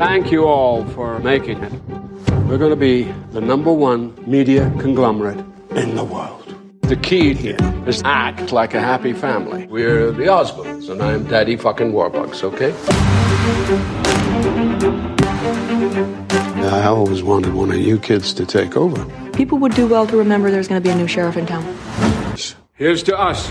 Thank you all for making it. We're going to be the number one media conglomerate in the world. The key here is act like a happy family. We're the Osmonds, and I'm Daddy fucking Warbucks, okay? I always wanted one of you kids to take over. People would do well to remember there's going to be a new sheriff in town. Here's to us.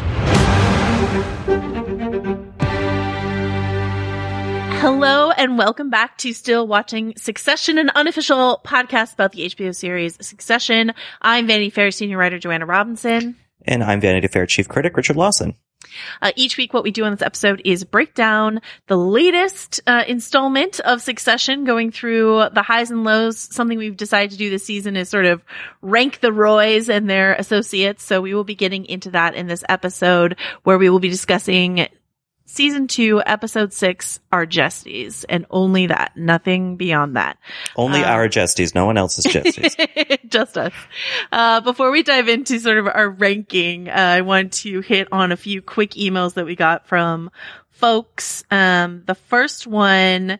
Hello and welcome back to Still Watching Succession, an unofficial podcast about the HBO series Succession. I'm Vanity Fair senior writer Joanna Robinson. And I'm Vanity Fair chief critic Richard Lawson. Uh, each week, what we do on this episode is break down the latest uh, installment of Succession, going through the highs and lows. Something we've decided to do this season is sort of rank the Roys and their associates. So we will be getting into that in this episode, where we will be discussing season two, episode six, Argestes, and only that, nothing beyond that. Only Uh, our Jestes, no one else's Jestes. just us. Uh, before we dive into sort of our ranking, uh, I want to hit on a few quick emails that we got from folks. Um, the first one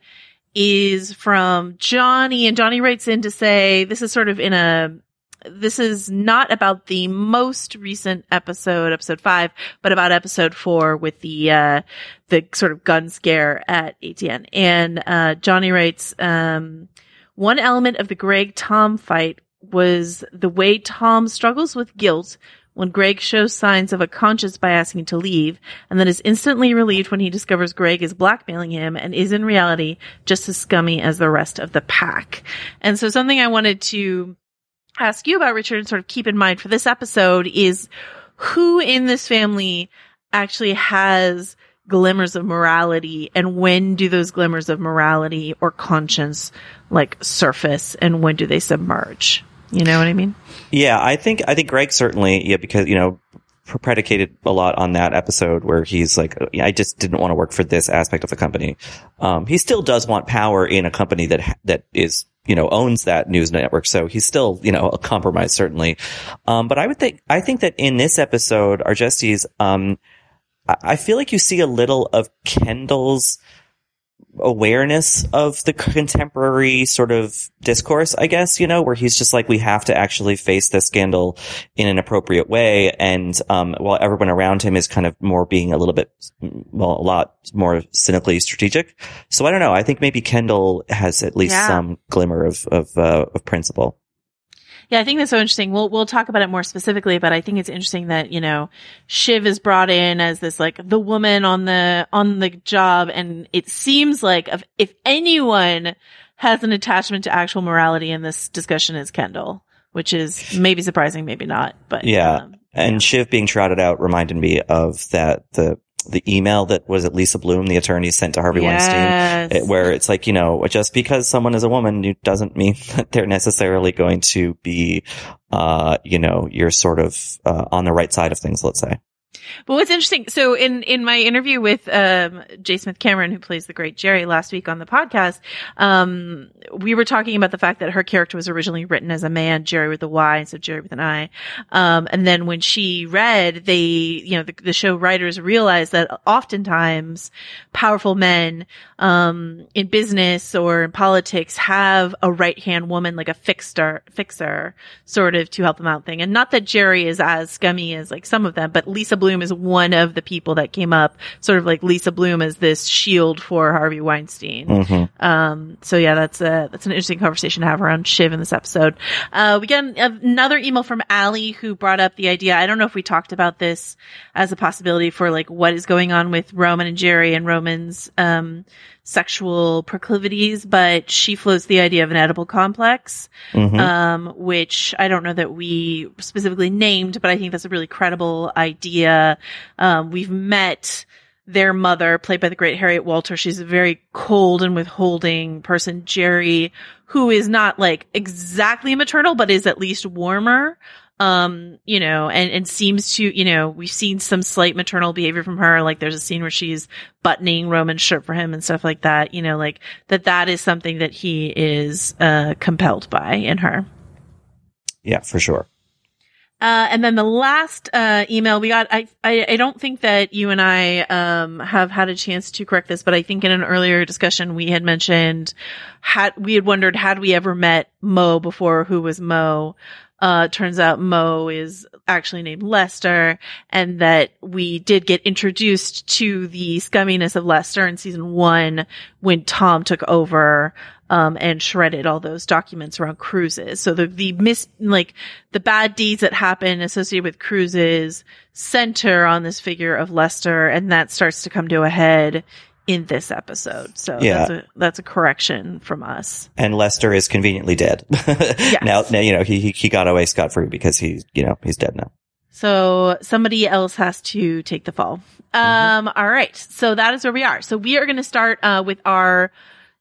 is from Johnny and Johnny writes in to say this is sort of in a this is not about the most recent episode, episode five, but about episode four with the, uh, the sort of gun scare at ATN. And, uh, Johnny writes, um, one element of the Greg Tom fight was the way Tom struggles with guilt when Greg shows signs of a conscience by asking to leave, and then is instantly relieved when he discovers Greg is blackmailing him and is in reality just as scummy as the rest of the pack. And so something I wanted to ask you about, Richard, and sort of keep in mind for this episode is who in this family actually has glimmers of morality and when do those glimmers of morality or conscience like surface and when do they submerge? You know what I mean? yeah, I think I think Greg certainly, yeah, because you know, predicated a lot on that episode where he's like, I just didn't want to work for this aspect of the company. Um, he still does want power in a company that that is you know owns that news network, so he's still you know a compromise certainly. Um, but I would think I think that in this episode, Argestes, um, I I feel like you see a little of Kendall's awareness of the contemporary sort of discourse, I guess, you know, where he's just like, we have to actually face this scandal in an appropriate way. And, um, while everyone around him is kind of more being a little bit, well, a lot more cynically strategic. So I don't know. I think maybe Kendall has at least Yeah. some glimmer of, of, uh, of principle. Yeah, I think that's so interesting. We'll we'll talk about it more specifically, but I think it's interesting that you know Shiv is brought in as this like the woman on the on the job, and it seems like if, if anyone has an attachment to actual morality in this discussion, is Kendall, which is maybe surprising, maybe not, but Yeah. um, And Shiv being trotted out reminded me of that the the email that was it Lisa Bloom, the attorney, sent to Harvey Yes. Weinstein, where it's like you know just because someone is a woman doesn't mean that they're necessarily going to be, uh, you know, you're sort of uh, on the right side of things. Let's say. But what's interesting, so in, in my interview with, um, J. Smith Cameron, who plays the great Jerry last week on the podcast, um, we were talking about the fact that her character was originally written as a man, Jerry with a Y instead of Jerry with an I. Um, and then when she read, they, you know, the, the show writers realized that oftentimes powerful men, um, in business or in politics have a right hand woman, like a fixer, fixer, sort of to help them out thing. And not that Jerry is as scummy as like some of them, but Lisa Bloom is one of the people that came up, sort of like Lisa Bloom as this shield for Harvey Weinstein. Mhm. Um, so yeah, that's a, that's an interesting conversation to have around Shiv in this episode. Uh, we got another email from Allie who brought up the idea. I don't know if we talked about this as a possibility for like what is going on with Roman and Jerry and Roman's, um, sexual proclivities, but she floats the idea of an Oedipal complex, Mhm. um, which I don't know that we specifically named, but I think that's a really credible idea. Um, we've met their mother, played by the great Harriet Walter. She's a very cold and withholding person. Jerry, who is not like exactly maternal, but is at least warmer. Um, you know, and, and seems to, you know, we've seen some slight maternal behavior from her. Like there's a scene where she's buttoning Roman's shirt for him and stuff like that. You know, like that, that is something that he is, uh, compelled by in her. Yeah, for sure. Uh, and then the last uh, email we got, I, I I don't think that you and I um have had a chance to correct this, but I think in an earlier discussion we had mentioned had we had wondered had we ever met Mo before, who was Mo. Uh, turns out Mo is actually named Lester, and that we did get introduced to the scumminess of Lester in season one when Tom took over um, and shredded all those documents around cruises. So the, the mis, like the bad deeds that happen associated with cruises center on this figure of Lester and that starts to come to a head in this episode. So Yeah. that's a, that's a correction from us. And Lester is conveniently dead. Now, now, you know, he, he, he got away scot free because he's, you know, he's dead now. So somebody else has to take the fall. Um, all right. So that is where we are. So we are going to start, uh, with our,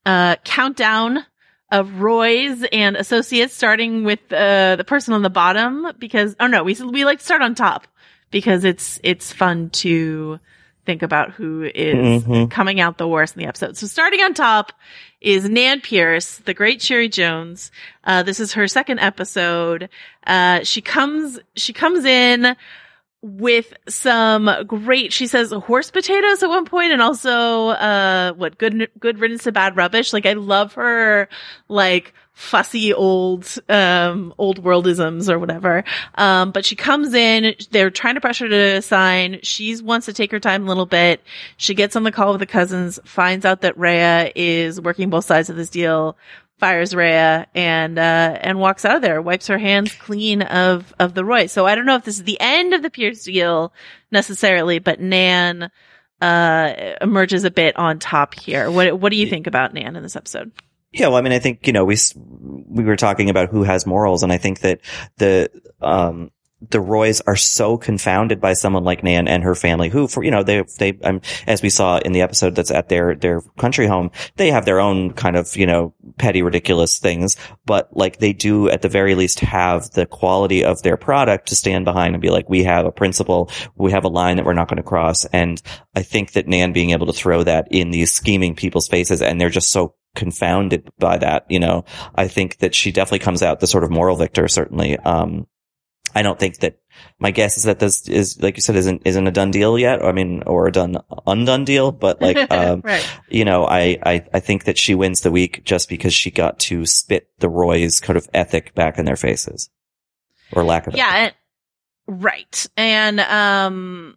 uh, countdown of Roy's and associates, starting with, uh, the person on the bottom because, oh no, we, we like to start on top because it's, it's fun to think about who is Mhm. coming out the worst in the episode. So starting on top is Nan Pierce, the great Cherry Jones. Uh, this is her second episode. Uh, she comes, she comes in with some great, she says horse potatoes at one point and also, uh, what good, good riddance to bad rubbish. Like I love her, like, fussy old, um, old worldisms or whatever. Um, but she comes in, they're trying to pressure her to sign. She wants to take her time a little bit. She gets on the call with the cousins, finds out that Rhea is working both sides of this deal, fires Rhea and, uh, and walks out of there, wipes her hands clean of, of the Roy. So I don't know if this is the end of the Pierce deal necessarily, but Nan, uh, emerges a bit on top here. What, what do you think about Nan in this episode? Yeah, well, I mean, I think you know we we were talking about who has morals, and I think that the um the Roys are so confounded by someone like Nan and her family, who for you know they they um, as we saw in the episode that's at their their country home, they have their own kind of you know petty ridiculous things, but like they do at the very least have the quality of their product to stand behind and be like, we have a principle, we have a line that we're not going to cross, and I think that Nan being able to throw that in these scheming people's faces, and they're just so confounded by that, you know, I think that she definitely comes out the sort of moral victor, certainly. Um, I don't think that my guess is that this is, like you said, isn't, isn't a done deal yet. I mean, or a done, undone deal, but like, um, right. you know, I, I, I think that she wins the week just because she got to spit the Roy's kind of ethic back in their faces or lack of it. Yeah. and- right. And, um,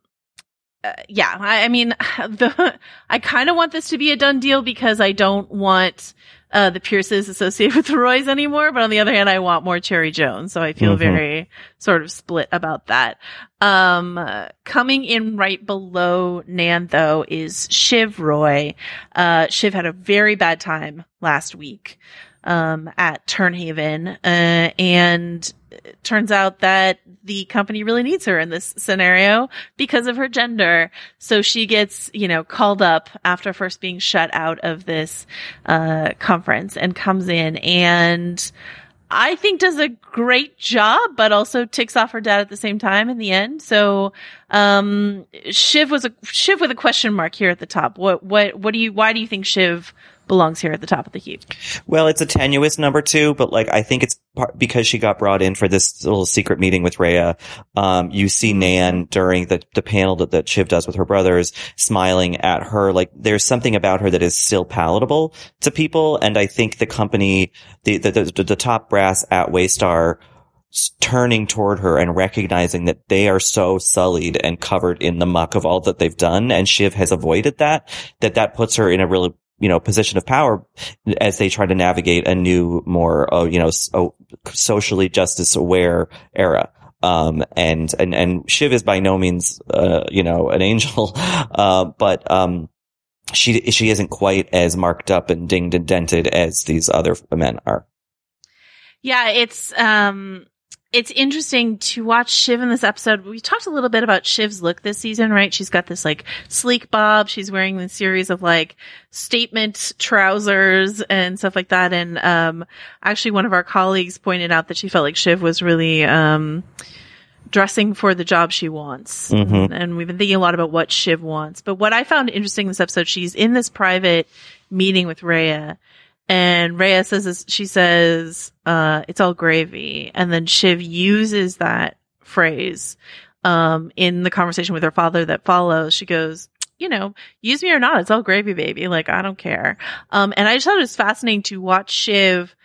uh, yeah, I, I mean, the, I kind of want this to be a done deal because I don't want, uh, the Pierces associated with the Roys anymore, but on the other hand, I want more Cherry Jones. So I feel Mhm. very sort of split about that. Um, uh, coming in right below Nan though is Shiv Roy. Uh, Shiv had a very bad time last week, um, at Tern Haven, uh, and it turns out that the company really needs her in this scenario because of her gender. So she gets, you know, called up after first being shut out of this, uh, conference and comes in and I think does a great job, but also ticks off her dad at the same time in the end. So, um, Shiv was a, Shiv with a question mark here at the top. What, what, what do you, why do you think Shiv belongs here at the top of the heap? Well, it's a tenuous number two, but like I think it's part because she got brought in for this little secret meeting with Rhea. Um, you see Nan during the, the panel that, that Shiv does with her brothers smiling at her. Like there's something about her that is still palatable to people. And I think the company, the, the, the, the top brass at Waystar turning toward her and recognizing that they are so sullied and covered in the muck of all that they've done. And Shiv has avoided that, that that puts her in a really you know, position of power as they try to navigate a new, more, uh, you know, so, socially justice aware era. Um, and, and, and Shiv is by no means, uh, you know, an angel, uh, but, um, she, she isn't quite as marked up and dinged and dented as these other men are. Yeah, it's um it's interesting to watch Shiv in this episode. We talked a little bit about Shiv's look this season, right? She's got this like sleek bob. She's wearing this series of like statement trousers and stuff like that. And um actually one of our colleagues pointed out that she felt like Shiv was really um dressing for the job she wants. Mhm. And, and we've been thinking a lot about what Shiv wants. But what I found interesting in this episode, she's in this private meeting with Rhea and Rhea says, this, she says, uh, it's all gravy. And then Shiv uses that phrase, um, in the conversation with her father that follows. She goes, you know, use me or not, it's all gravy, baby. Like, I don't care. Um, and I just thought it was fascinating to watch Shiv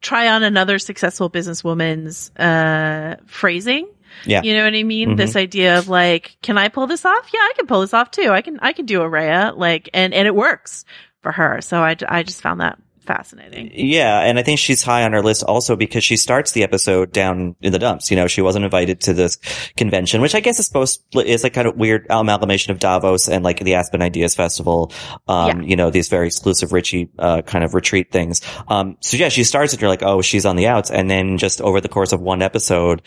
try on another successful businesswoman's, uh, phrasing. Yeah. You know what I mean? Mhm. This idea of like, can I pull this off? Yeah, I can pull this off too. I can, I can do a Rhea, like, and, and it works for her. So I, I just found that fascinating. Yeah, and I think she's high on our list also because she starts the episode down in the dumps. You know, she wasn't invited to this convention, which I guess is supposed is like kind of weird amalgamation of Davos and like the Aspen Ideas Festival. Um, Yeah. you know, these very exclusive Richie uh, kind of retreat things. Um, so yeah, she starts it. You're like, oh, she's on the outs, and then just over the course of one episode.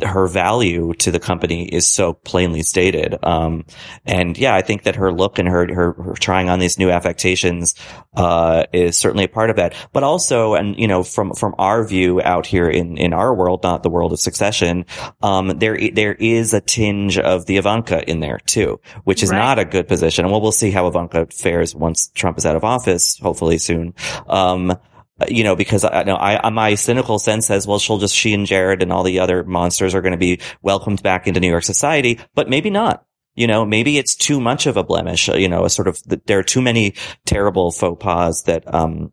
Her value to the company is so plainly stated. Um, and yeah, I think that her look and her, her, her trying on these new affectations, uh, is certainly a part of that. But also, and you know, from, from our view out here in, in our world, not the world of succession, um, there, there is a tinge of the Ivanka in there too, which is Right. not a good position. Well, we'll see how Ivanka fares once Trump is out of office, hopefully soon. Um, you know, because I know I, my cynical sense says, well, she'll just, she and Jared and all the other monsters are going to be welcomed back into New York society, but maybe not. You know, maybe it's too much of a blemish, you know, a sort of, there are too many terrible faux pas that, um,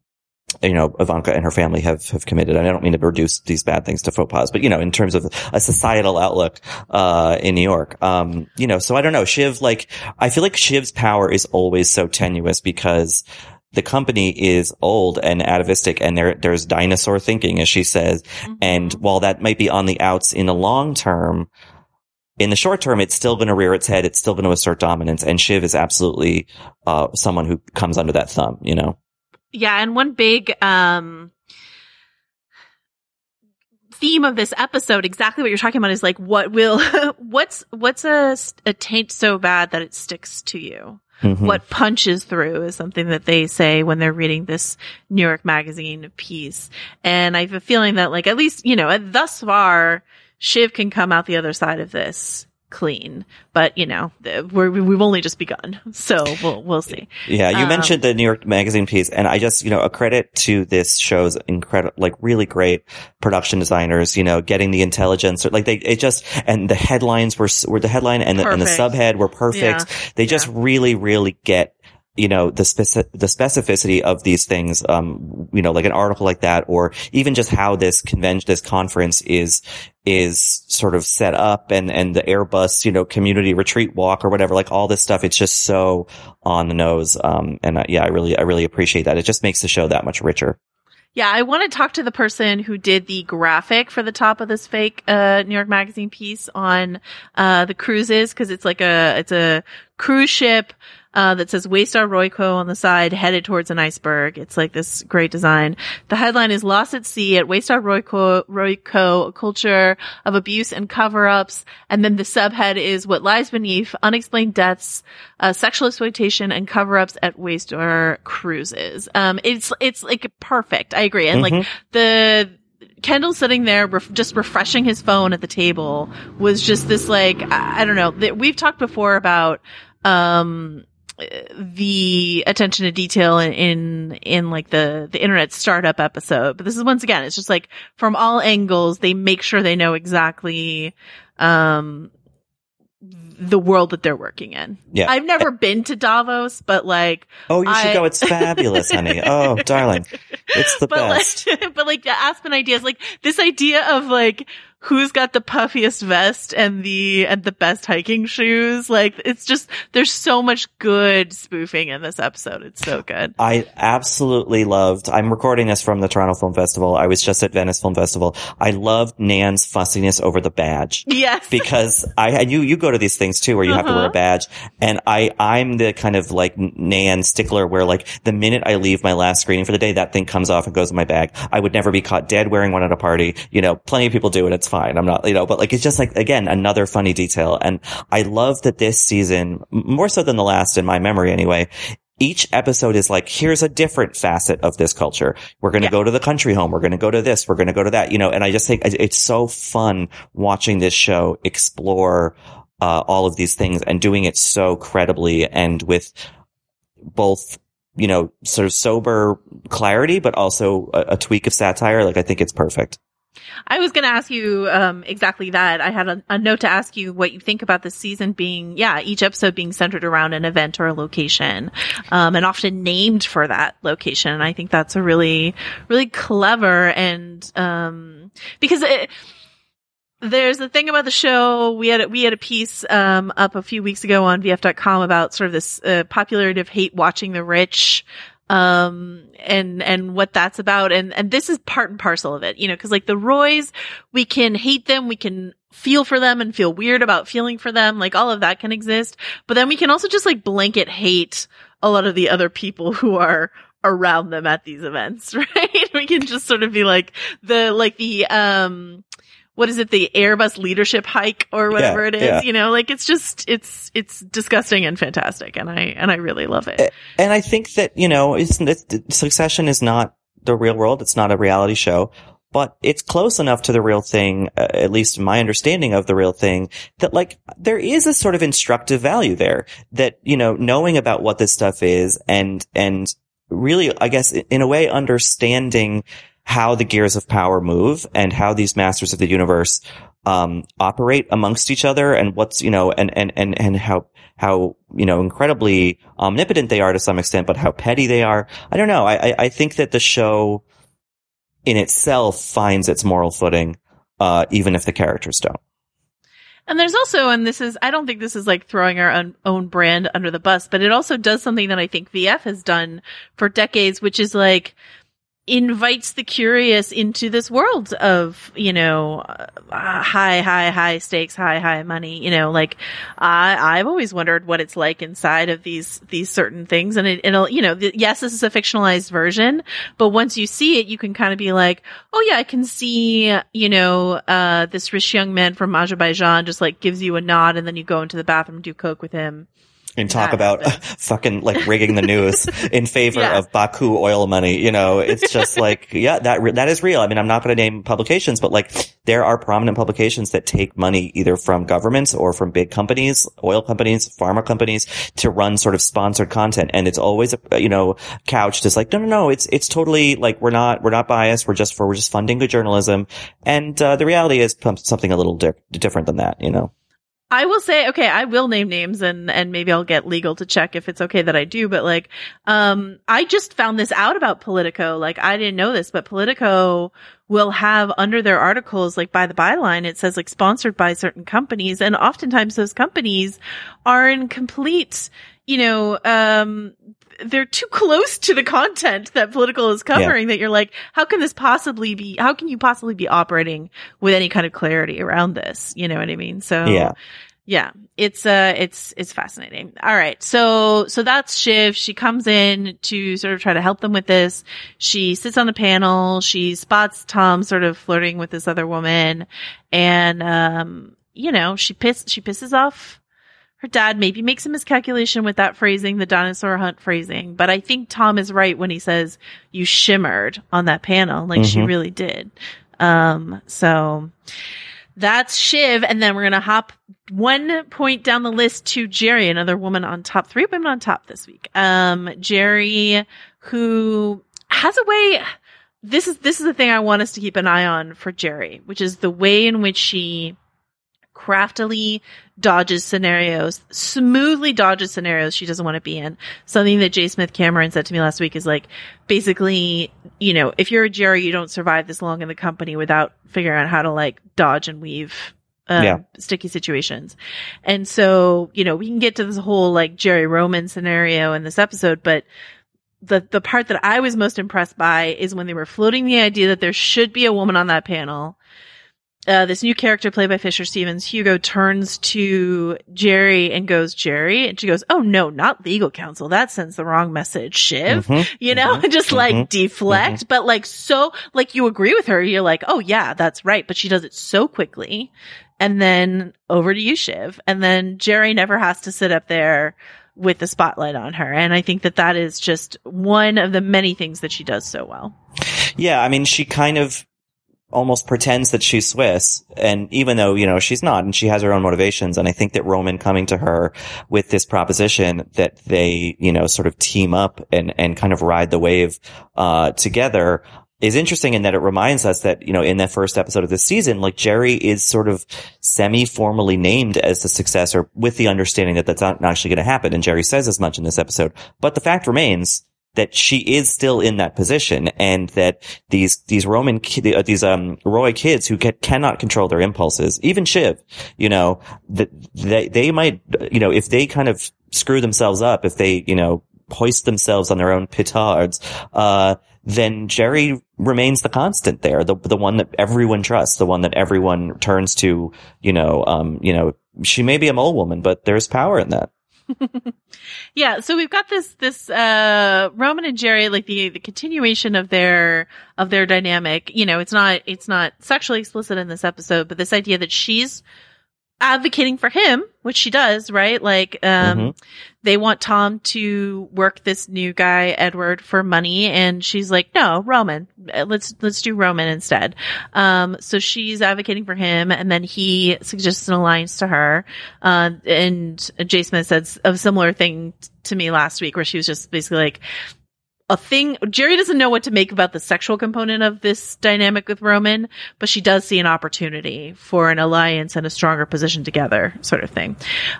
you know, Ivanka and her family have, have committed. And I don't mean to reduce these bad things to faux pas, but you know, in terms of a societal outlook, uh, in New York, um, you know, so I don't know. Shiv, like, I feel like Shiv's power is always so tenuous because the company is old and atavistic and there, there's dinosaur thinking, as she says. And while that might be on the outs in the long term, in the short term, it's still going to rear its head. It's still going to assert dominance. And Shiv is absolutely, uh, someone who comes under that thumb, you know? Yeah, and one big um theme of this episode, exactly what you're talking about, is like what will what's what's a a taint so bad that it sticks to you. Mhm. What punches through is something that they say when they're reading this New York Magazine piece, and I have a feeling that like at least you know thus far, Shiv can come out the other side of this clean, but you know we're, we've only just begun, so we'll we'll see. Yeah, you Um, mentioned the New York Magazine piece, and I just, you know, a credit to this show's incredible, like really great production designers. You know, getting the intelligence, like they, it just, and the headlines were were the headline and the, and the subhead were perfect. They just really, really get. You know the speci- the specificity of these things. Um, you know, like an article like that, or even just how this convention, this conference is is sort of set up and, and the Airbus, you know, community retreat walk or whatever, like all this stuff. It's just so on the nose. Um, and uh, yeah, I really, I really appreciate that. It just makes the show that much richer. Yeah, I want to talk to the person who did the graphic for the top of this fake uh, New York Magazine piece on uh, the cruises because it's like a it's a cruise ship uh, that says Waystar Royco on the side, headed towards an iceberg. It's like this great design. The headline is Lost at Sea at Waystar Royco, Royco, a culture of abuse and cover-ups. And then the subhead is What Lies Beneath, Unexplained Deaths, uh, Sexual Exploitation and Cover-ups at Waystar Cruises. Um, it's, it's like perfect. I agree. And Mm-hmm. like the, Kendall sitting there, ref- just refreshing his phone at the table was just this like, I, I don't know, that we've talked before about, um, the attention to detail in, in, in like the, the internet startup episode. But this is once again, it's just like from all angles, they make sure they know exactly, um, the world that they're working in. Yeah. I've never been to Davos, but like, Oh, you should I- go. It's fabulous, honey. Oh, darling. It's the but best. like, but like the Aspen ideas, like this idea of like who's got the puffiest vest and the and the best hiking shoes. Like it's just there's so much good spoofing in this episode. It's so good. I absolutely loved, I'm recording this from the Toronto Film Festival. I was just at Venice Film Festival. I loved Nan's fussiness over the badge. Yes. because I and you you go to these things too where you have to wear a Uh-huh. badge and I I'm the kind of like Nan stickler where like the minute I leave my last screening for the day that thing comes off and goes in my bag. I would never be caught dead wearing one at a party. You know, plenty of people do it. It's fine. I'm not, you know, but like it's just like again another funny detail and I love that this season more so than the last in my memory anyway. Each episode is like, here's a different facet of this culture. We're going to Yeah. go to the country home. We're going to go to this. We're going to go to that, you know, and I just think it's so fun watching this show explore uh, all of these things and doing it so credibly and with both, you know, sort of sober clarity, but also a, a tweak of satire. Like I think it's perfect. I was going to ask you um, exactly that. I had a, a note to ask you what you think about the season being, yeah, each episode being centered around an event or a location, um, and often named for that location. And I think that's a really, really clever and um, because it, there's a thing about the show. We had we had a piece um, up a few weeks ago on VF.com about sort of this uh, popularity of hate watching the rich um and and what that's about. And and this is part and parcel of it you know because like the roys we can hate them we can feel for them and feel weird about feeling for them like all of that can exist. But then we can also just like blanket hate a lot of the other people who are around them at these events right? We can just sort of be like the like the um what is it the airbus leadership hike or whatever Yeah, it is yeah. you know like it's just it's it's disgusting and fantastic and i and i really love it And I think that, you know, it's, it's, Succession is not the real world. It's not a reality show, but it's close enough to the real thing, uh, at least in my understanding of the real thing, that like there is a sort of instructive value there that, you know, knowing about what this stuff is and, and really, I guess, in a way, understanding how the gears of power move and how these masters of the universe um, operate amongst each other and what's, you know, and, and, and, and how, how, you know, incredibly omnipotent they are to some extent, but how petty they are. I don't know. I, I, I think that the show in itself finds its moral footing, uh, even if the characters don't. And there's also, and this is, I don't think this is like throwing our own, own brand under the bus, but it also does something that I think VF has done for decades, which is like, invites the curious into this world of, you know, uh, high, high, high stakes, high, high money, you know, like, I, I've always wondered what it's like inside of these, these certain things. And it, it'll, you know, th- yes, this is a fictionalized version, but once you see it, you can kind of be like, oh yeah, I can see, you know, uh, this rich young man from Azerbaijan just like gives you a nod and then you go into the bathroom do coke with him. And talk That about happens. fucking like rigging the news in favor Yeah. of Baku oil money. You know, it's just like, yeah, that, re- that is real. I mean, I'm not going to name publications, but like there are prominent publications that take money either from governments or from big companies, oil companies, pharma companies to run sort of sponsored content. And it's always, uh, you know, couched as like, no, no, no, it's, it's totally like, we're not, we're not biased. We're just for, we're just funding good journalism. And, uh, the reality is something a little di- different than that, you know? I will say, okay, I will name names and, and maybe I'll get legal to check if it's okay that I do. But like, um, I just found this out about Politico. Like, I didn't know this, but Politico will have under their articles, like by the byline, it says like sponsored by certain companies. And oftentimes those companies are in complete, you know, um, they're too close to the content that Politico is covering that you're like, how can this possibly be, how can you possibly be operating with any kind of clarity around this? You know what I mean? So Yeah. yeah, it's uh it's it's fascinating. All right. So so that's Shiv. She comes in to sort of try to help them with this. She sits on the panel, she spots Tom sort of flirting with this other woman and um you know, she piss she pisses off her dad maybe makes a miscalculation with that phrasing, the dinosaur hunt phrasing, but I think Tom is right when he says you shimmered on that panel like she Mhm. really did. Um so that's Shiv. And then we're going to hop one point down the list to Jerry, another woman on top, three women on top this week. Um, Jerry, who has a way, this is, this is the thing I want us to keep an eye on for Jerry, which is the way in which she craftily dodges scenarios, smoothly dodges scenarios she doesn't want to be in. Something that J. Smith Cameron said to me last week is like, basically, you know, if you're a Jerry, you don't survive this long in the company without figuring out how to like dodge and weave. Um, Yeah. sticky situations. And so, you know, we can get to this whole like Jerry Roman scenario in this episode, but the, the part that I was most impressed by is when they were floating the idea that there should be a woman on that panel uh, this new character played by Fisher Stevens, Hugo, turns to Jerry and goes, Jerry? And she goes, Oh no, not legal counsel. That sends the wrong message, Shiv. Mhm. You know, just like Mhm. deflect, but like so, like you agree with her. You're like, Oh yeah, that's right. But she does it so quickly. And then over to you, Shiv. And then Jerry never has to sit up there with the spotlight on her. And I think that that is just one of the many things that she does so well. Yeah, I mean, she kind of almost pretends that she's Swiss, and even though you know she's not, and she has her own motivations, and I think that Roman coming to her with this proposition that they, you know, sort of team up and and kind of ride the wave uh, together. Is interesting in that it reminds us that, you know, in that first episode of this season, like Jerry is sort of semi-formally named as the successor with the understanding that that's not actually going to happen. And Jerry says as much in this episode. But the fact remains that she is still in that position and that these, these Roman, ki- uh, these, um, Roy kids who get, cannot control their impulses, even Shiv, you know, that they, they might, you know, if they kind of screw themselves up, if they, you know, hoist themselves on their own petards, uh, then Jerry remains the constant there, the the one that everyone trusts, the one that everyone turns to. You know, um, you know, she may be a mole woman, but there's power in that. Yeah, so we've got this this uh Roman and Jerry like the the continuation of their of their dynamic. You know, it's not it's not sexually explicit in this episode, but this idea that she's advocating for him, which she does, right? Like um Mhm. they want Tom to work this new guy Edward for money and she's like, "No, Roman. Uh, Let's let's do Roman instead." Um so she's advocating for him and then he suggests an alliance to her. Uh, and J. Smith said a similar thing t- to me last week where she was just basically like, a thing, Jerry doesn't know what to make about the sexual component of this dynamic with Roman, but she does see an opportunity for an alliance and a stronger position together, sort of thing.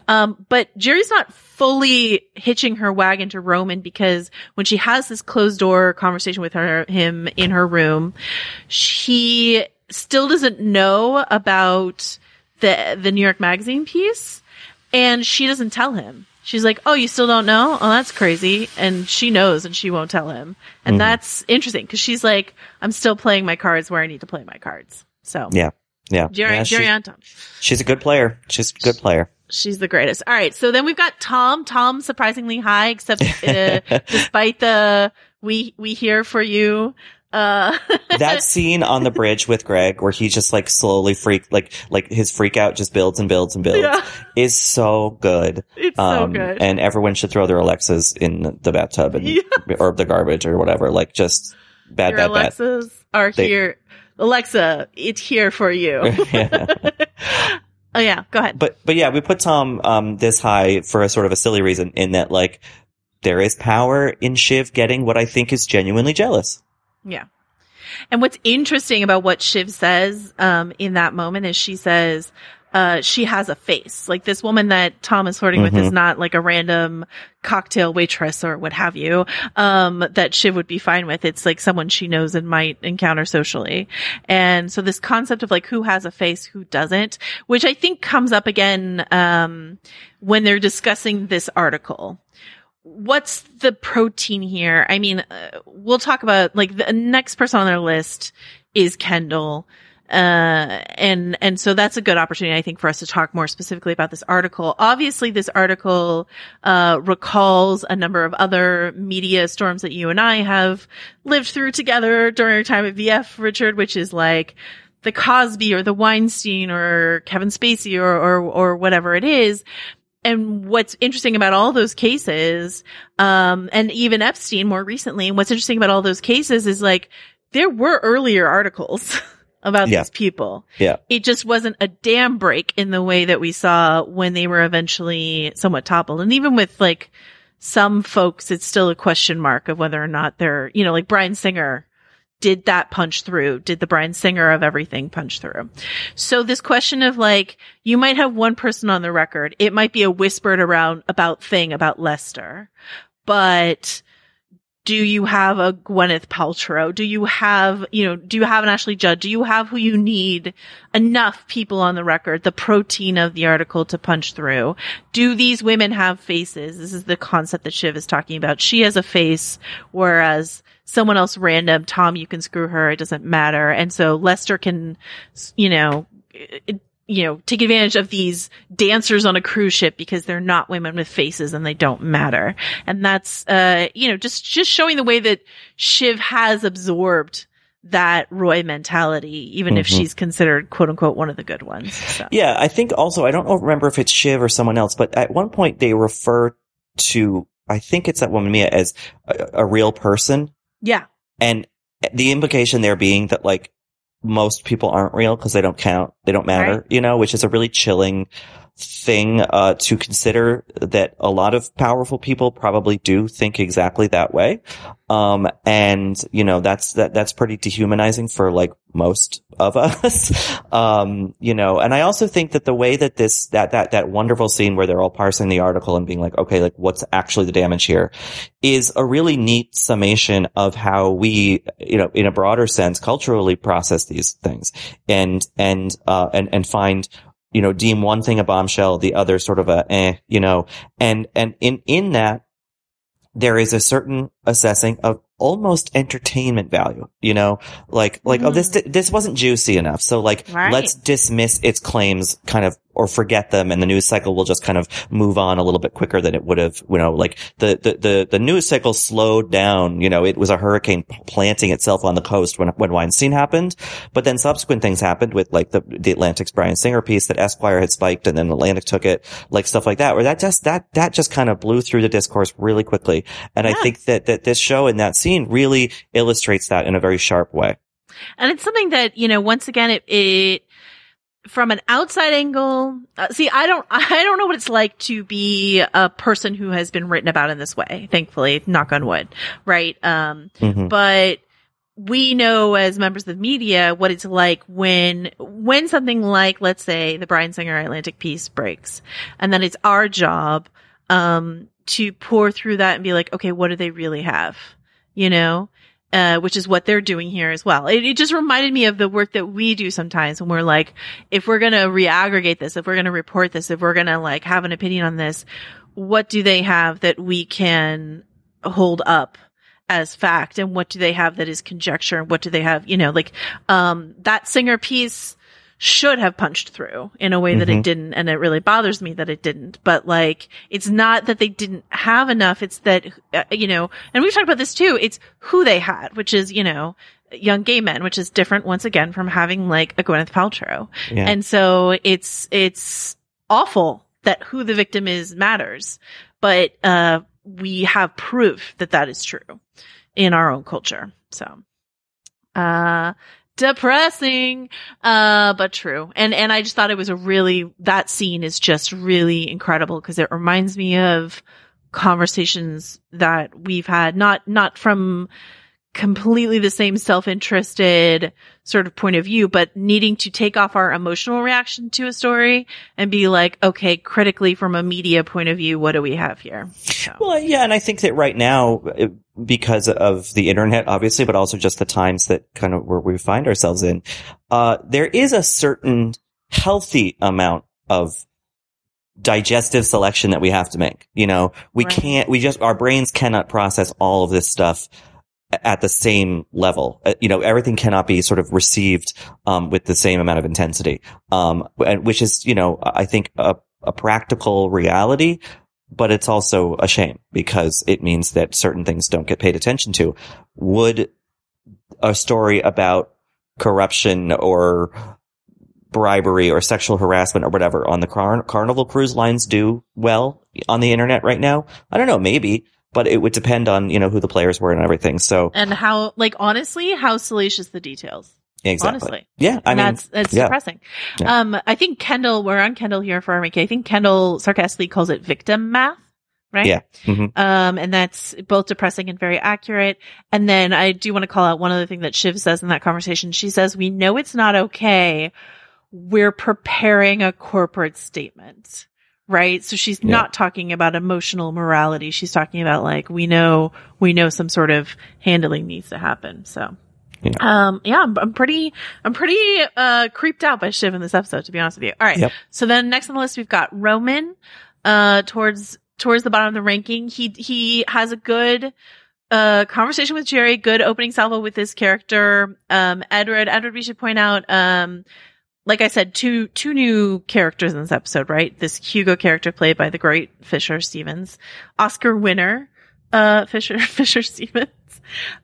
Um, but Jerry's not fully hitching her wagon to Roman because when she has this closed door conversation with her, him in her room, she still doesn't know about the, the New York Magazine piece and she doesn't tell him. She's like, "Oh, you still don't know? Oh, that's crazy." And she knows and she won't tell him. And Mhm. that's interesting cuz she's like, "I'm still playing my cards where I need to play my cards." So, Yeah, yeah. Jerry yeah, Jerry she- Anton. she's a good player. She's a good player. She's the greatest. All right. So then we've got Tom. Tom surprisingly high, except uh, despite the we we here for you. Uh, that scene on the bridge with Greg, where he just like slowly freak, like like his freak out just builds and builds and builds, Yeah. is so good. it's so good. Um, And everyone should throw their Alexas in the bathtub and Yes. or the garbage or whatever. Like just bad, Your bad, Alexas are They- here. Alexa, it's here for you. bad. oh yeah, go ahead. but but yeah, we put Tom um this high for a sort of a silly reason in that like there is power in Shiv getting what I think is genuinely jealous. Yeah. And what's interesting about what Shiv says um, in that moment is she says, uh, she has a face. Like this woman that Tom is flirting with is Mhm. not like a random cocktail waitress or what have you, um, that Shiv would be fine with. It's like someone she knows and might encounter socially. And so this concept of like who has a face, who doesn't, which I think comes up again, um, when they're discussing this article. What's the protein here? I mean, uh, we'll talk about like the next person on their list is Kendall. Uh, and, and so that's a good opportunity, I think, for us to talk more specifically about this article. Obviously, this article, uh, recalls a number of other media storms that you and I have lived through together during our time at VF, Richard, which is like the Cosby or the Weinstein or Kevin Spacey or, or, or whatever it is. And what's interesting about all those cases, um, and even Epstein more recently, and what's interesting about all those cases is like, there were earlier articles about Yeah. these people. Yeah. It just wasn't a dam break in the way that we saw when they were eventually somewhat toppled. And even with like some folks, it's still a question mark of whether or not they're, you know, like Bryan Singer. Did that punch through? Did the Bryan Singer of everything punch through? So this question of like, you might have one person on the record. It might be a whispered around about thing about Lester, but do you have a Gwyneth Paltrow? Do you have, you know, do you have an Ashley Judd? Do you have who you need enough people on the record, the protein of the article to punch through? Do these women have faces? This is the concept that Shiv is talking about. She has a face, whereas someone else random, Tom, you can screw her. It doesn't matter. And so Lester can, you know, it, you know, take advantage of these dancers on a cruise ship because they're not women with faces and they don't matter. And that's, uh, you know, just, just showing the way that Shiv has absorbed that Roy mentality, even if Mhm. she's considered quote unquote one of the good ones. So. Yeah, I think also, I don't remember if it's Shiv or someone else, but at one point they refer to, I think it's that woman Mia as a, a real person. Yeah. And the implication there being that like most people aren't real because they don't count, they don't matter, Right. you know, which is a really chilling thing, uh, to consider that a lot of powerful people probably do think exactly that way. Um, and you know, that's, that, that's pretty dehumanizing for like most of us. um, you know, and I also think that the way that this, that, that, that wonderful scene where they're all parsing the article and being like, okay, like what's actually the damage here is a really neat summation of how we, you know, in a broader sense, culturally process these things and, and, uh, and, and find, you know, deem one thing a bombshell, the other sort of a eh, you know, and, and in, in that, there is a certain assessing of almost entertainment value, you know, like, like, oh, this, mm. this wasn't juicy enough. So like, Right. let's dismiss its claims kind of, or forget them. And the news cycle will just kind of move on a little bit quicker than it would have, you know, like the, the, the, the news cycle slowed down. You know, it was a hurricane planting itself on the coast when, when Weinstein happened. But then subsequent things happened with like the, the Atlantic's Bryan Singer piece that Esquire had spiked and then Atlantic took it, like stuff like that, where that just, that, that just kind of blew through the discourse really quickly. And I think that, that this show and that scene really illustrates that in a very sharp way. And it's something that, you know, once again, it, it, from an outside angle, uh, see, I don't, I don't know what it's like to be a person who has been written about in this way, thankfully, knock on wood, right? Um, Mhm. but we know as members of the media what it's like when, when something like, let's say, the Bryan Singer Atlantic piece breaks. And then it's our job, um, to pour through that and be like, okay, what do they really have? You know? Uh, which is what they're doing here as well. It, it just reminded me of the work that we do sometimes when we're like, if we're going to reaggregate this, if we're going to report this, if we're going to like have an opinion on this, what do they have that we can hold up as fact and what do they have that is conjecture and what do they have, you know, like, um, that singer piece should have punched through in a way that it Mhm. didn't. And it really bothers me that it didn't, but like, it's not that they didn't have enough. It's that, uh, you know, and we've talked about this too. It's who they had, which is, you know, young gay men, which is different once again from having like a Gwyneth Paltrow. Yeah. And so it's, it's awful that who the victim is matters, but, uh, we have proof that that is true in our own culture. So, uh, depressing, uh, but true. And, and I just thought it was a really, that scene is just really incredible because it reminds me of conversations that we've had, not, not from completely the same self-interested sort of point of view, but needing to take off our emotional reaction to a story and be like, okay, critically from a media point of view, what do we have here? So. Well, yeah, and I think that right now, it- because of the internet, obviously, but also just the times that kind of where we find ourselves in, uh, there is a certain healthy amount of digestive selection that we have to make. You know, we Right. can't, we just, our brains cannot process all of this stuff at the same level. Uh, You know, everything cannot be sort of received, um, with the same amount of intensity. Um, which is, you know, I think a, a practical reality, but it's also a shame because it means that certain things don't get paid attention to. Would a story about corruption or bribery or sexual harassment or whatever on the car- carnival cruise lines do well on the internet right now? I don't know, maybe, but it would depend on, you know, who the players were and everything. So and how, like, honestly, how salacious the details. Exactly. Honestly. Yeah. I And mean, that's that's yeah. depressing. Yeah. Um, I think Kendall, we're on Kendall here for ranking. I think Kendall sarcastically calls it victim math, right? Yeah. Mhm. Um, and that's both depressing and very accurate. And then I do want to call out one other thing that Shiv says in that conversation. She says, "We know it's not okay. We're preparing a corporate statement." Right. So she's Yeah. not talking about emotional morality. She's talking about like, we know, we know some sort of handling needs to happen. So. Yeah. Um, yeah, I'm, I'm pretty, I'm pretty, uh, creeped out by Shiv in this episode, to be honest with you. All right. Yep. So then next on the list, we've got Roman, uh, towards, towards the bottom of the ranking. He, he has a good, uh, conversation with Jerry, good opening salvo with this character. Um, Edward, Edward, we should point out, um, like I said, two, two new characters in this episode, right? This Hugo character played by the great Fisher Stevens, Oscar winner, uh, Fisher, Fisher Stevens.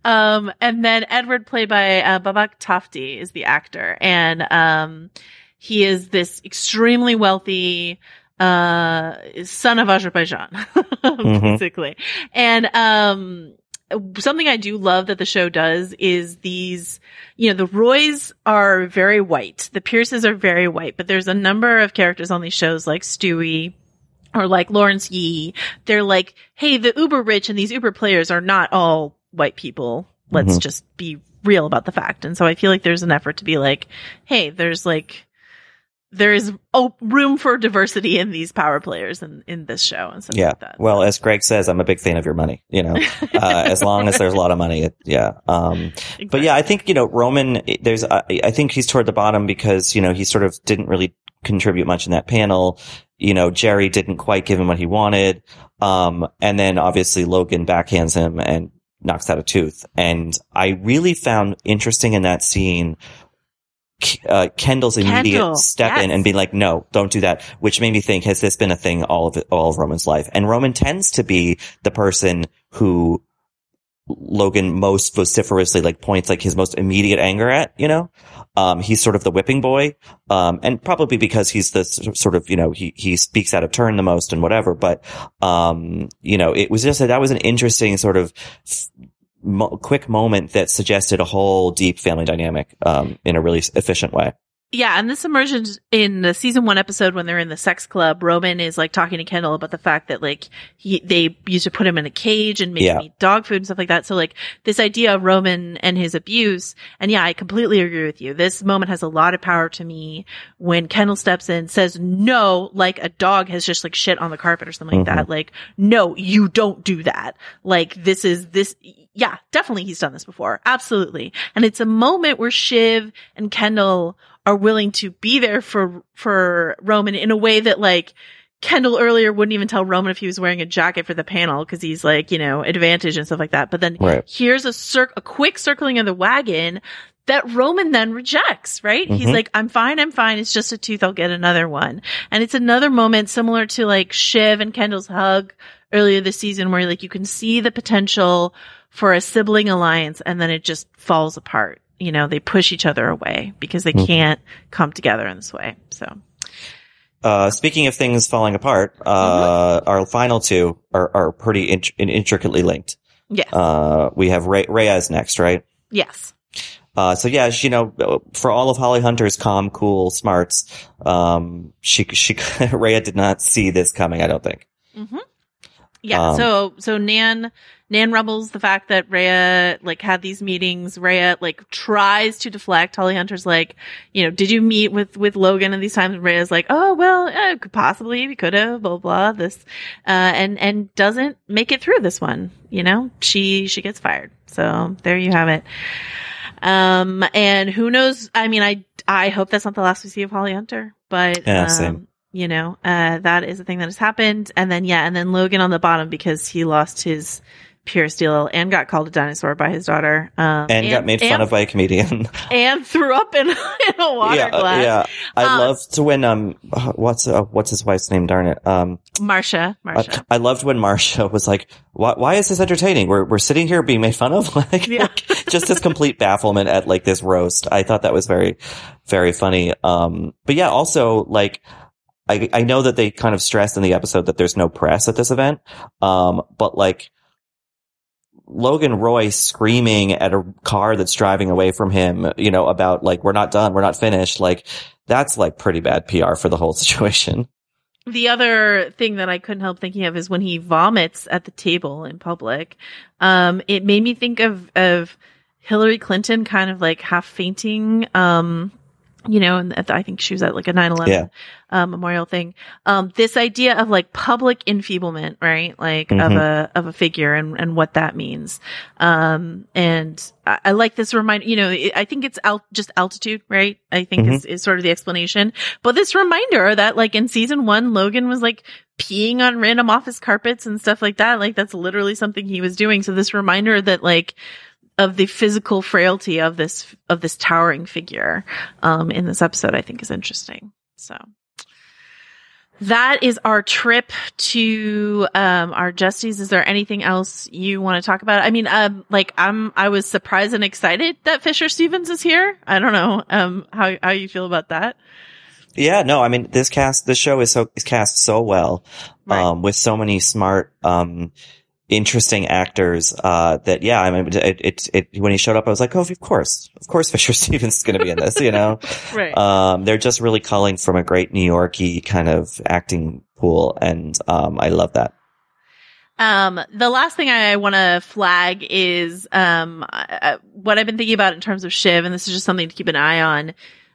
Um, and then Edward played by, uh, Babak Tafti is the actor. And, um, he is this extremely wealthy, uh, son of Azerbaijan, basically. And, um, something I do love that the show does is these, you know, the Roys are very white. The Pierces are very white, but there's a number of characters on these shows like Stewy or like Lawrence Yee. They're like, hey, the uber rich and these uber players are not all white people. Let's Mhm. just be real about the fact. And so I feel like there's an effort to be like, hey, there's like, there is oh, room for diversity in these power players in, in this show and stuff Yeah. like that. Well, as Greg says, I'm a big fan of your money, you know, uh, as long as there's a lot of money. It, yeah. Um, but yeah, I think, you know, Roman, there's, I, I think he's toward the bottom because, you know, he sort of didn't really contribute much in that panel. You know, Jerry didn't quite give him what he wanted. Um, and then obviously Logan backhands him and knocks out a tooth. And I really found interesting in that scene, uh, Kendall's immediate Kendall, step in and be like, no, don't do that, which made me think, has this been a thing all of all of Roman's life? And Roman tends to be the person who Logan most vociferously like points like his most immediate anger at, you know? Um, he's sort of the whipping boy. Um, and probably because he's the sort of, you know, he, he speaks out of turn the most and whatever. But, um, you know, it was just that that was an interesting sort of mo- quick moment that suggested a whole deep family dynamic, um, in a really efficient way. Yeah, and this emergence in the season one episode when they're in the sex club, Roman is like talking to Kendall about the fact that like he they used to put him in a cage and make Yeah. him eat dog food and stuff like that. So like this idea of Roman and his abuse, and yeah, I completely agree with you. This moment has a lot of power to me when Kendall steps in, says no, like a dog has just like shit on the carpet or something like that. Mm-hmm. Like, no, you don't do that. Like this is this yeah, definitely he's done this before. Absolutely. And it's a moment where Shiv and Kendall are willing to be there for, for Roman in a way that like Kendall earlier wouldn't even tell Roman if he was wearing a jacket for the panel because he's like, you know, advantage and stuff like that. But then Right. here's a cir- a quick circling of the wagon that Roman then rejects, right? He's Mhm. like, I'm fine, I'm fine. It's just a tooth. I'll get another one. And it's another moment similar to like Shiv and Kendall's hug earlier this season where like you can see the potential for a sibling alliance and then it just falls apart. You know, they push each other away because they Mhm. can't come together in this way. So Uh, speaking of things falling apart, uh, our final two are, are pretty int- intricately linked. yes, Uh, we have Ray- Rhea's next, right? yes, Uh, so yeah, she, you know, for all of Holly Hunter's calm, cool smarts, um, she, she, Rhea did not see this coming, I don't think. yeah. Um, so so Nan Nan rumbles the fact that Rhea like had these meetings. Rhea like tries to deflect. Holly Hunter's like, you know, did you meet with with Logan at these times? And Rhea's like, oh well, eh, could possibly we could have blah blah this, uh, and and doesn't make it through this one. You know, she she gets fired. So there you have it. Um, and who knows? I mean, I I hope that's not the last we see of Holly Hunter, but Yeah, um, same. you know, uh, that is a thing that has happened. And then, yeah, and then Logan on the bottom because he lost his Pierce deal and got called a dinosaur by his daughter. Um, And, got made fun of by a comedian. and threw up in, in a water yeah, uh, glass. yeah. I Um, loved when um, what's uh, what's his wife's name? Darn it. Um, Marcia, I, Marcia. I loved when Marcia was like, "Why, why is this entertaining? We're we're sitting here being made fun of, like, Yeah. just this complete bafflement at like this roast." I thought that was very, very funny. Um, but yeah, also like. I, I know that they kind of stressed in the episode that there's no press at this event. Um, but like Logan Roy screaming at a car that's driving away from him, you know, about like, we're not done. We're not finished. Like that's like pretty bad PR for the whole situation. the other thing that I couldn't help thinking of is when he vomits at the table in public. Um, it made me think of, of Hillary Clinton kind of like half fainting, um, you know, and at the- I think she was at like a 9-11 Yeah. uh, memorial thing. Um, this idea of like public enfeeblement, right? Like of Mhm. a, of a figure and, and what that means. Um, and I, I like this reminder, you know, it, I think it's al- just altitude, right? I think is, is sort of the explanation. But this reminder that like in season one, Logan was like peeing on random office carpets and stuff like that. Like that's literally something he was doing. So this reminder that like, of the physical frailty of this of this towering figure um in this episode I think is interesting. So that is our trip to um Argestes. Is there anything else you want to talk about? I mean, um like I'm I was surprised and excited that Fisher Stevens is here. I don't know um how how you feel about that. Yeah, no, I mean, this cast, this show is so, is cast so well, Right. um, with so many smart, um, interesting actors, uh, that, yeah, I mean, it, it, it, when he showed up, I was like, oh, of course, of course Fisher Stevens is going to be in this, you know? Right. Um, they're just really calling from a great New Yorky kind of acting pool. And, um, I love that. Um, the last thing I want to flag is um I- I- what I've been thinking about in terms of Shiv, and this is just something to keep an eye on.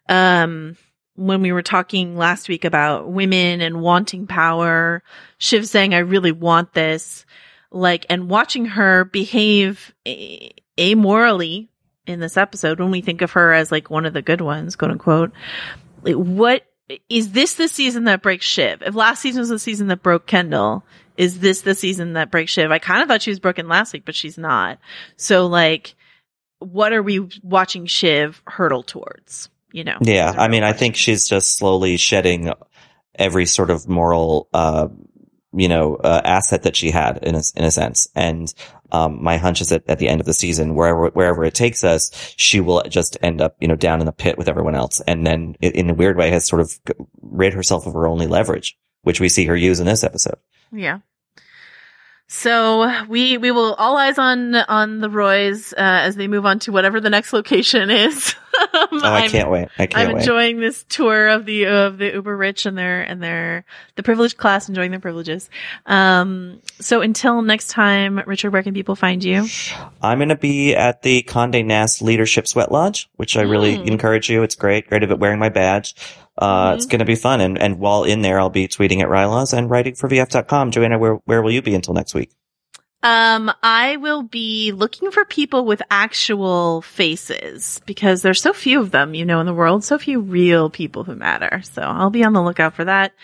Um, when we were talking last week about women and wanting power, Shiv saying, "I really want this," like, and watching her behave a- amorally in this episode when we think of her as like one of the good ones, quote unquote. Like, what is this the season that breaks Shiv? If last season was the season that broke Kendall, is this the season that breaks Shiv? I kind of thought she was broken last week, but she's not. So like, what are we watching Shiv hurdle towards? You know? Yeah. i a I real mean, I think she's just slowly shedding every sort of moral, uh, you know, uh, asset that she had in a, in a sense. And, um, my hunch is that at the end of the season, wherever, wherever it takes us, she will just end up, you know, down in the pit with everyone else. And then in a weird way has sort of rid herself of her only leverage, which we see her use in this episode. Yeah. So we we will all eyes on on the Roys uh, as they move on to whatever the next location is. Oh, I can't wait. I can't I'm wait. enjoying this tour of the of the uber rich and their and their the privileged class enjoying their privileges. Um, so until next time, Richard, where can people find you? I'm going to be at the Conde Nast Leadership Sweat Lodge, which I really Mm. encourage you. It's great. Great of it wearing my badge. Uh, Mhm. it's going to be fun. And, and while in there, I'll be tweeting at rilaws and writing for VF.com. Joanna, where, where will you be until next week? Um, I will be looking for people with actual faces because there's so few of them, you know, in the world, so few real people who matter. So I'll be on the lookout for that.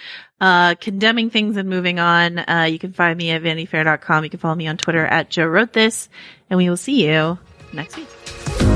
Uh, condemning things and moving on. Uh, you can find me at vanityfair.com. You can follow me on Twitter at Joe wrote this and we will see you next week.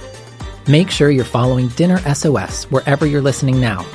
Make sure you're following Dinner SOS wherever you're listening now